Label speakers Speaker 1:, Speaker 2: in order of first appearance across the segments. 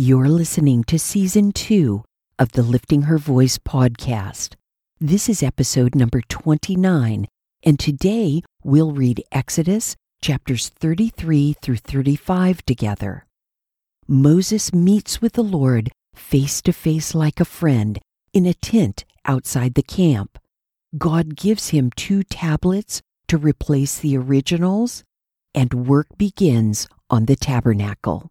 Speaker 1: You're listening to season two of the Lifting Her Voice podcast. This is episode number 29, and today we'll read Exodus chapters 33 through 35 together. Moses meets with the Lord face to face like a friend in a tent outside the camp. God gives him two tablets to replace the originals, and work begins on the tabernacle.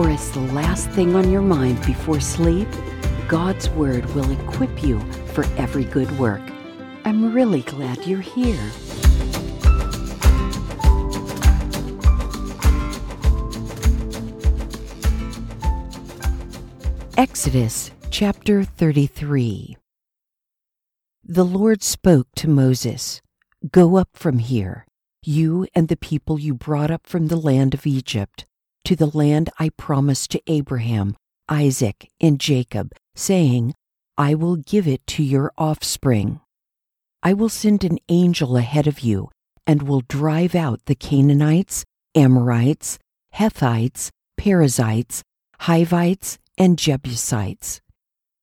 Speaker 1: or as the last thing on your mind before sleep, God's Word will equip you for every good work. I'm really glad you're here. Exodus chapter 33 The Lord spoke to Moses Go up from here, you and the people you brought up from the land of Egypt, to the land I promised to Abraham, Isaac, and Jacob, saying, I will give it to your offspring. I will send an angel ahead of you and will drive out the Canaanites, Amorites, Hethites, Perizzites, Hivites, and Jebusites.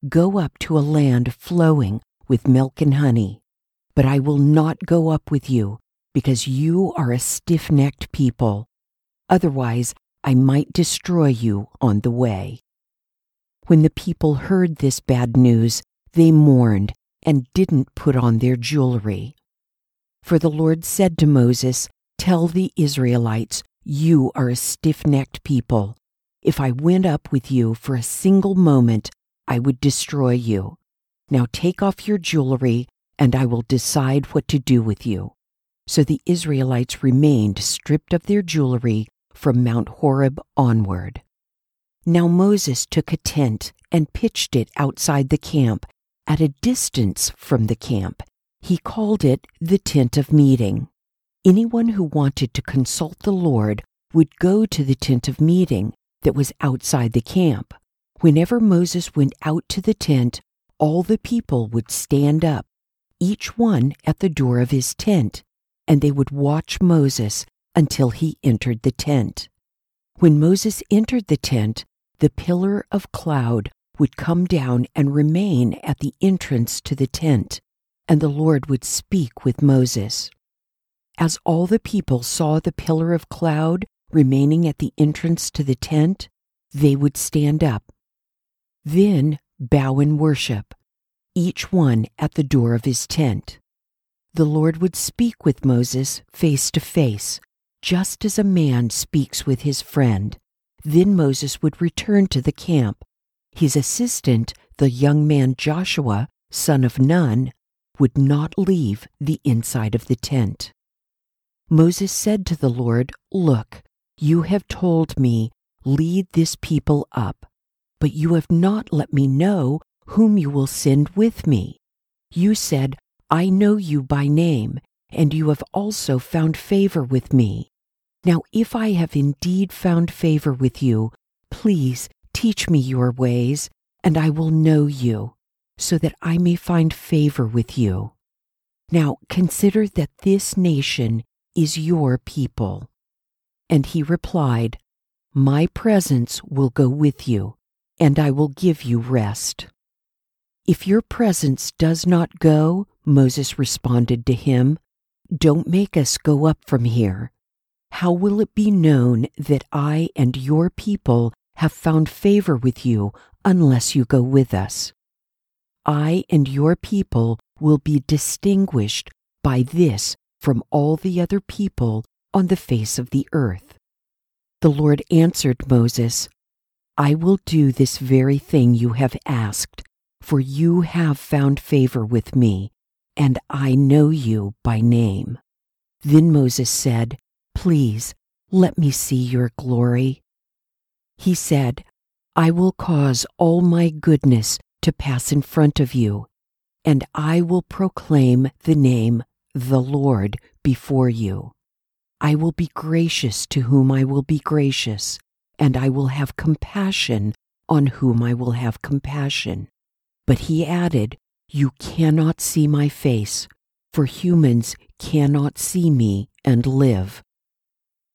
Speaker 1: Go up to a land flowing with milk and honey. But I will not go up with you, because you are a stiff necked people. Otherwise, I might destroy you on the way. When the people heard this bad news, they mourned and didn't put on their jewelry. For the Lord said to Moses, Tell the Israelites, you are a stiff necked people. If I went up with you for a single moment, I would destroy you. Now take off your jewelry, and I will decide what to do with you. So the Israelites remained stripped of their jewelry from Mount Horeb onward. Now Moses took a tent and pitched it outside the camp, at a distance from the camp. He called it the tent of meeting. Anyone who wanted to consult the Lord would go to the tent of meeting that was outside the camp. Whenever Moses went out to the tent, all the people would stand up, each one at the door of his tent, and they would watch Moses until he entered the tent. When Moses entered the tent, the pillar of cloud would come down and remain at the entrance to the tent, and the Lord would speak with Moses. As all the people saw the pillar of cloud remaining at the entrance to the tent, they would stand up. Then bow in worship, each one at the door of his tent. The Lord would speak with Moses face to face, just as a man speaks with his friend. Then Moses would return to the camp. His assistant, the young man Joshua, son of Nun, would not leave the inside of the tent. Moses said to the Lord, Look, you have told me, lead this people up, but you have not let me know whom you will send with me. You said, I know you by name, and you have also found favor with me. Now, if I have indeed found favor with you, please teach me your ways, and I will know you, so that I may find favor with you. Now, consider that this nation is your people. And he replied, My presence will go with you, and I will give you rest. If your presence does not go, Moses responded to him, don't make us go up from here. How will it be known that I and your people have found favor with you unless you go with us? I and your people will be distinguished by this from all the other people on the face of the earth. The Lord answered Moses, I will do this very thing you have asked, for you have found favor with me and I know you by name. Then Moses said, Please let me see your glory. He said, I will cause all my goodness to pass in front of you, and I will proclaim the name, the Lord, before you. I will be gracious to whom I will be gracious, and I will have compassion on whom I will have compassion. But he added, You cannot see my face, for humans cannot see me and live.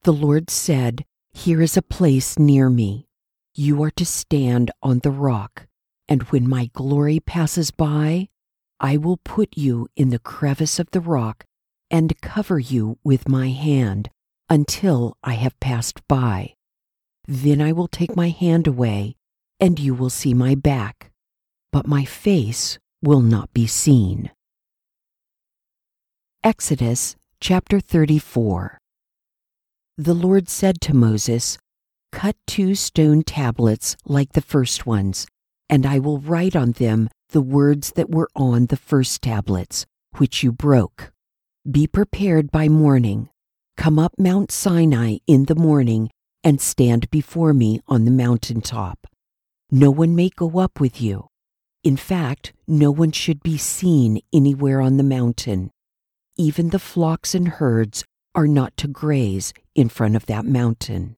Speaker 1: The Lord said, Here is a place near me. You are to stand on the rock, and when my glory passes by, I will put you in the crevice of the rock and cover you with my hand until I have passed by. Then I will take my hand away, and you will see my back, but my face will not be seen. Exodus chapter 34 The Lord said to Moses, Cut two stone tablets like the first ones, and I will write on them the words that were on the first tablets, which you broke. Be prepared by morning. Come up Mount Sinai in the morning and stand before me on the mountain top. No one may go up with you. In fact, no one should be seen anywhere on the mountain. Even the flocks and herds are not to graze in front of that mountain.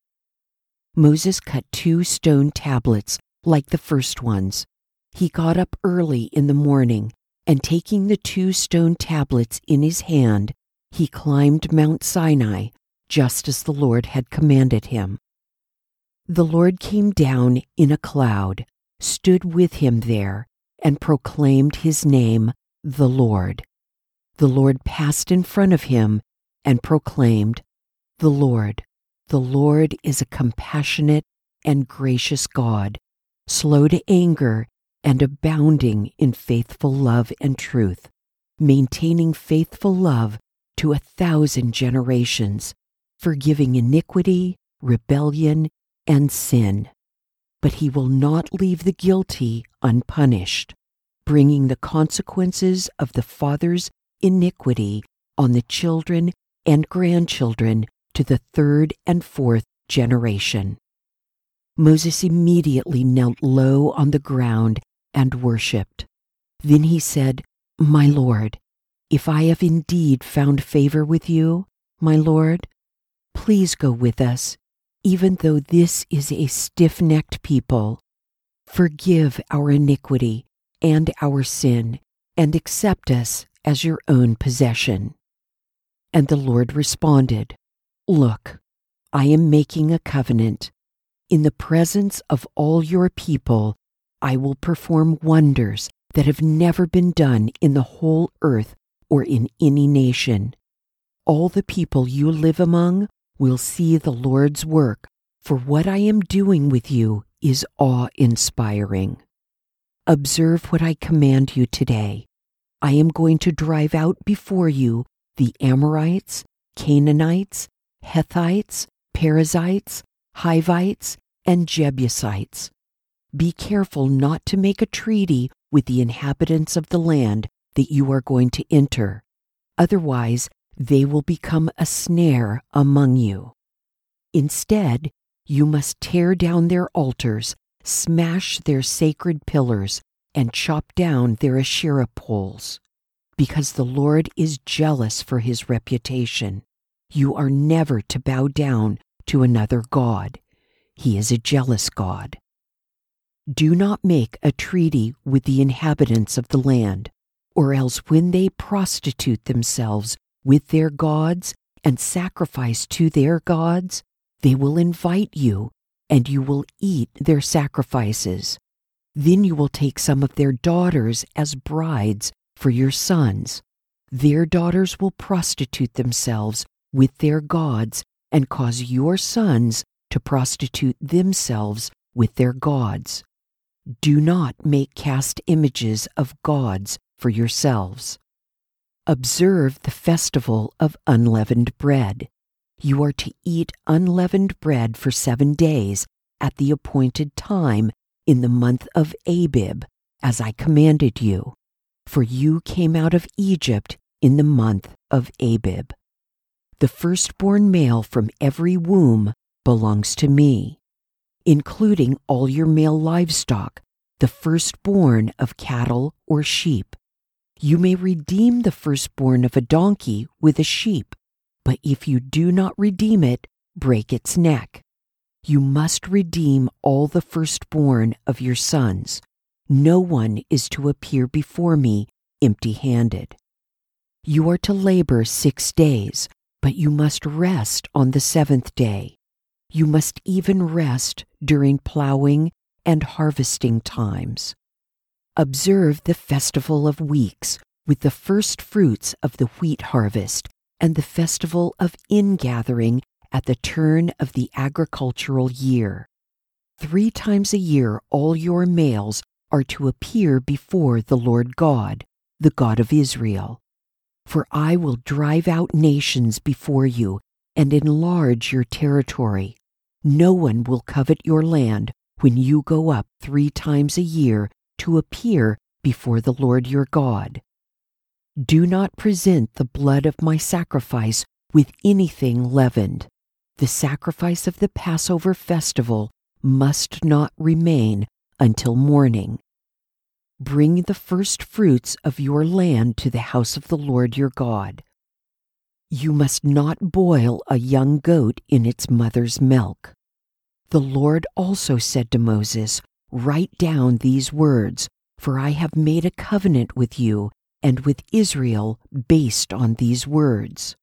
Speaker 1: Moses cut two stone tablets like the first ones. He got up early in the morning, and taking the two stone tablets in his hand, he climbed Mount Sinai just as the Lord had commanded him. The Lord came down in a cloud, stood with him there, and proclaimed his name, the Lord. The Lord passed in front of him and proclaimed, The Lord, the Lord is a compassionate and gracious God, slow to anger and abounding in faithful love and truth, maintaining faithful love to a thousand generations, forgiving iniquity, rebellion, and sin. But he will not leave the guilty unpunished, bringing the consequences of the father's iniquity on the children and grandchildren to the third and fourth generation. Moses immediately knelt low on the ground and worshipped. Then he said, My Lord, if I have indeed found favor with you, my Lord, please go with us, even though this is a stiff necked people. Forgive our iniquity and our sin, and accept us as your own possession. And the Lord responded, Look, I am making a covenant. In the presence of all your people, I will perform wonders that have never been done in the whole earth or in any nation. All the people you live among will see the Lord's work, for what I am doing with you is awe inspiring. Observe what I command you today. I am going to drive out before you the Amorites, Canaanites, Hethites, Perizzites, Hivites, and Jebusites. Be careful not to make a treaty with the inhabitants of the land that you are going to enter. Otherwise, they will become a snare among you. Instead, you must tear down their altars, smash their sacred pillars, and chop down their Asherah poles. Because the Lord is jealous for his reputation. You are never to bow down to another God. He is a jealous God. Do not make a treaty with the inhabitants of the land, or else when they prostitute themselves with their gods and sacrifice to their gods, they will invite you, and you will eat their sacrifices. Then you will take some of their daughters as brides for your sons. Their daughters will prostitute themselves with their gods and cause your sons to prostitute themselves with their gods. Do not make cast images of gods for yourselves. Observe the festival of unleavened bread. You are to eat unleavened bread for seven days at the appointed time in the month of Abib, as I commanded you. For you came out of Egypt in the month of Abib. the firstborn male from every womb belongs to me, including all your male livestock, the firstborn of cattle or sheep. You may redeem the firstborn of a donkey with a sheep, but if you do not redeem it, break its neck. You must redeem all the firstborn of your sons. No one is to appear before me empty handed. You are to labor six days, but you must rest on the seventh day. You must even rest during plowing and harvesting times. Observe the festival of weeks with the first fruits of the wheat harvest and the festival of ingathering at the turn of the agricultural year. Three times a year, all your males are to appear before the Lord God, the God of Israel. For I will drive out nations before you and enlarge your territory. No one will covet your land when you go up three times a year to appear before the Lord your God. Do not present the blood of my sacrifice with anything leavened. The sacrifice of the Passover festival must not remain until morning. Bring the first fruits of your land to the house of the Lord your God. You must not boil a young goat in its mother's milk. The Lord also said to Moses, Write down these words, for I have made a covenant with you and with Israel based on these words.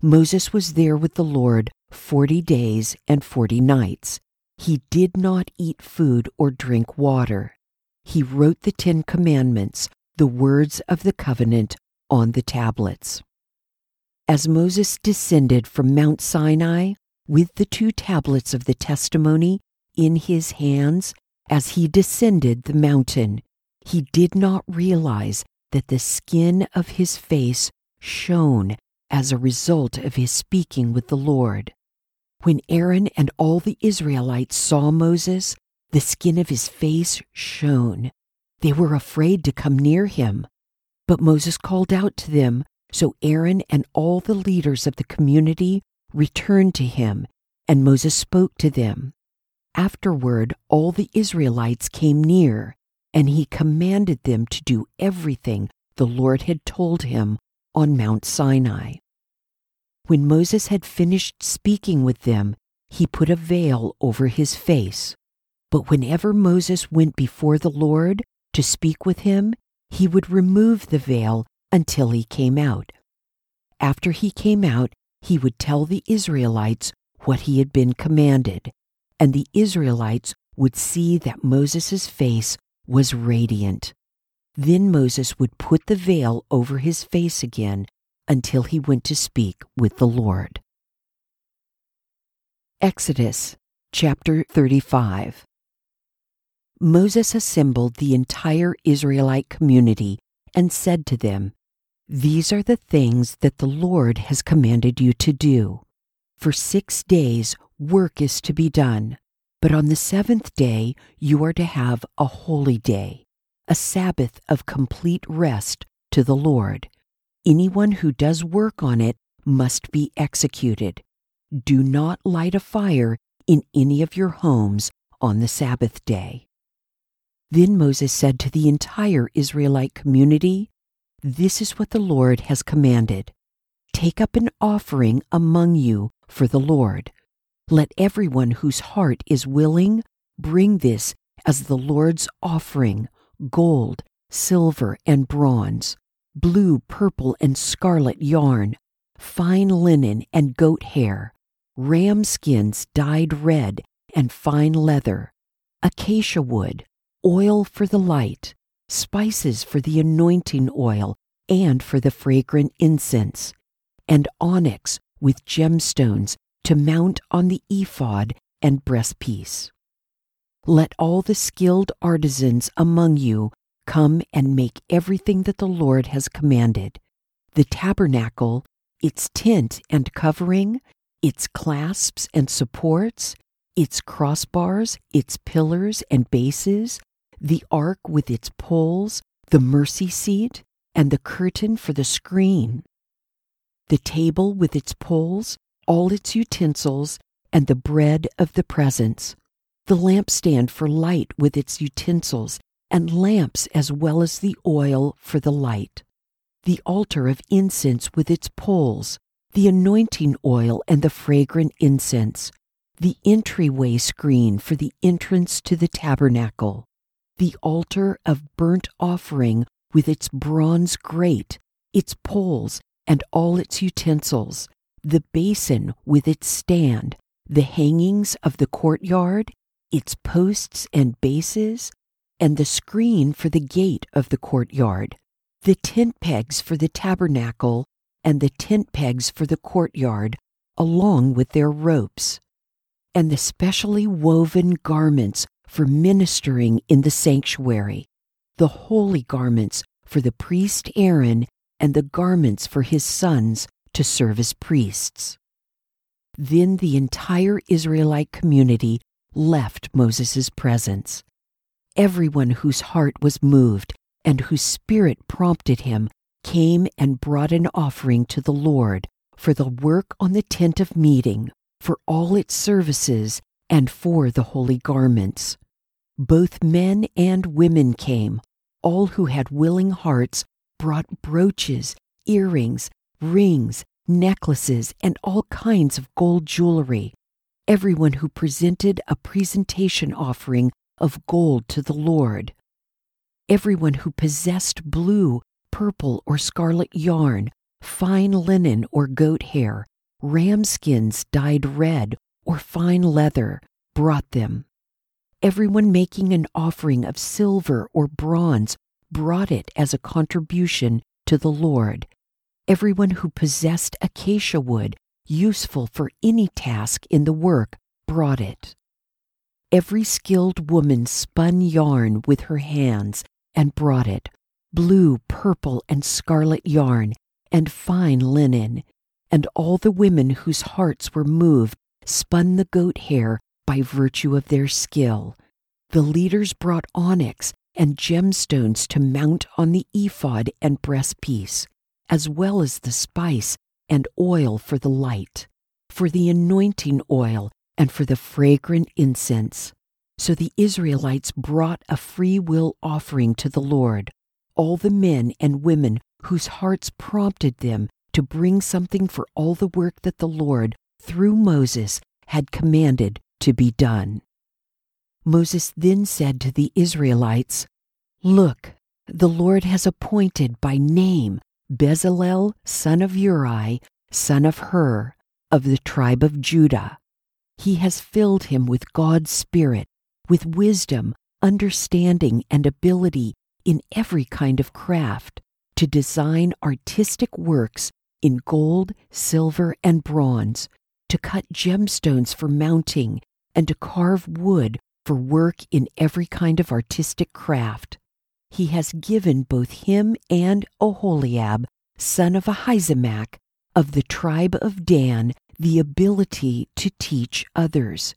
Speaker 1: Moses was there with the Lord forty days and forty nights. He did not eat food or drink water. He wrote the Ten Commandments, the words of the covenant, on the tablets. As Moses descended from Mount Sinai with the two tablets of the testimony in his hands as he descended the mountain, he did not realize that the skin of his face shone as a result of his speaking with the Lord. When Aaron and all the Israelites saw Moses, the skin of his face shone. They were afraid to come near him. But Moses called out to them, so Aaron and all the leaders of the community returned to him, and Moses spoke to them. Afterward, all the Israelites came near, and he commanded them to do everything the Lord had told him on Mount Sinai. When Moses had finished speaking with them, he put a veil over his face. But whenever Moses went before the Lord to speak with him, he would remove the veil until he came out. After he came out, he would tell the Israelites what he had been commanded, and the Israelites would see that Moses' face was radiant. Then Moses would put the veil over his face again until he went to speak with the Lord. Exodus chapter 35 Moses assembled the entire Israelite community and said to them, These are the things that the Lord has commanded you to do. For six days work is to be done, but on the seventh day you are to have a holy day a Sabbath of complete rest to the Lord. Anyone who does work on it must be executed. Do not light a fire in any of your homes on the Sabbath day. Then Moses said to the entire Israelite community, This is what the Lord has commanded. Take up an offering among you for the Lord. Let everyone whose heart is willing bring this as the Lord's offering gold, silver, and bronze, blue, purple, and scarlet yarn, fine linen and goat hair, ram skins dyed red and fine leather, acacia wood, oil for the light, spices for the anointing oil and for the fragrant incense, and onyx with gemstones to mount on the ephod and breastpiece. Let all the skilled artisans among you come and make everything that the Lord has commanded the tabernacle, its tent and covering, its clasps and supports, its crossbars, its pillars and bases, the ark with its poles, the mercy seat, and the curtain for the screen. the table with its poles, all its utensils, and the bread of the presence, the lampstand for light with its utensils, and lamps as well as the oil for the light, the altar of incense with its poles, the anointing oil and the fragrant incense, the entryway screen for the entrance to the tabernacle, the altar of burnt offering with its bronze grate, its poles, and all its utensils, the basin with its stand, the hangings of the courtyard, its posts and bases, and the screen for the gate of the courtyard, the tent pegs for the tabernacle, and the tent pegs for the courtyard, along with their ropes, and the specially woven garments for ministering in the sanctuary, the holy garments for the priest Aaron and the garments for his sons to serve as priests. Then the entire Israelite community left Moses' presence. Everyone whose heart was moved and whose spirit prompted him came and brought an offering to the Lord for the work on the tent of meeting, for all its services, and for the holy garments. Both men and women came, all who had willing hearts brought brooches, earrings, rings, necklaces, and all kinds of gold jewelry. Everyone who presented a presentation offering of gold to the Lord. Everyone who possessed blue, purple, or scarlet yarn, fine linen or goat hair, ram skins dyed red, or fine leather, brought them. Everyone making an offering of silver or bronze brought it as a contribution to the Lord. Everyone who possessed acacia wood, useful for any task in the work, brought it. Every skilled woman spun yarn with her hands and brought it blue, purple, and scarlet yarn, and fine linen. And all the women whose hearts were moved spun the goat hair by virtue of their skill. The leaders brought onyx and gemstones to mount on the ephod and breastpiece, as well as the spice and oil for the light, for the anointing oil, and for the fragrant incense. So the Israelites brought a free will offering to the Lord, all the men and women whose hearts prompted them to bring something for all the work that the Lord, through Moses, had commanded to be done. Moses then said to the Israelites, Look, the Lord has appointed by name Bezalel, son of Uri, son of Hur, of the tribe of Judah. He has filled him with God's Spirit, with wisdom, understanding, and ability in every kind of craft, to design artistic works in gold, silver, and bronze, to cut gemstones for mounting, and to carve wood for work in every kind of artistic craft. He has given both him and Oholiab, son of Ahisamach, of the tribe of Dan, the ability to teach others.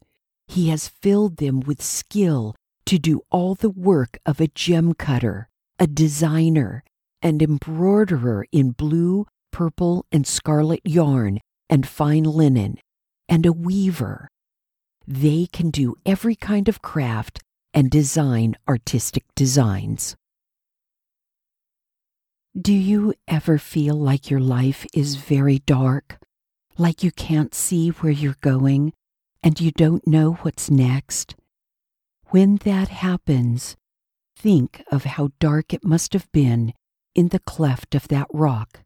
Speaker 1: He has filled them with skill to do all the work of a gem cutter, a designer, and embroiderer in blue, purple, and scarlet yarn and fine linen, and a weaver. They can do every kind of craft and design artistic designs. Do you ever feel like your life is very dark, like you can't see where you're going, and you don't know what's next? When that happens, think of how dark it must have been in the cleft of that rock,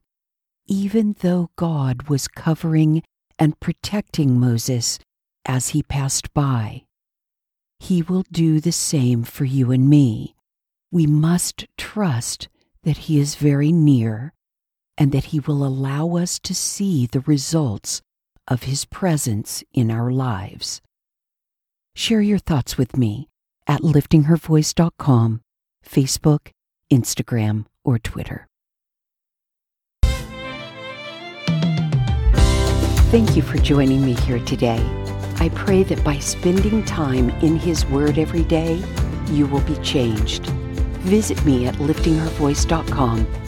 Speaker 1: even though God was covering and protecting Moses as he passed by. He will do the same for you and me. We must trust that He is very near and that He will allow us to see the results of His presence in our lives. Share your thoughts with me at liftinghervoice.com, Facebook, Instagram, or Twitter. Thank you for joining me here today. I pray that by spending time in His Word every day, you will be changed. Visit me at liftinghervoice.com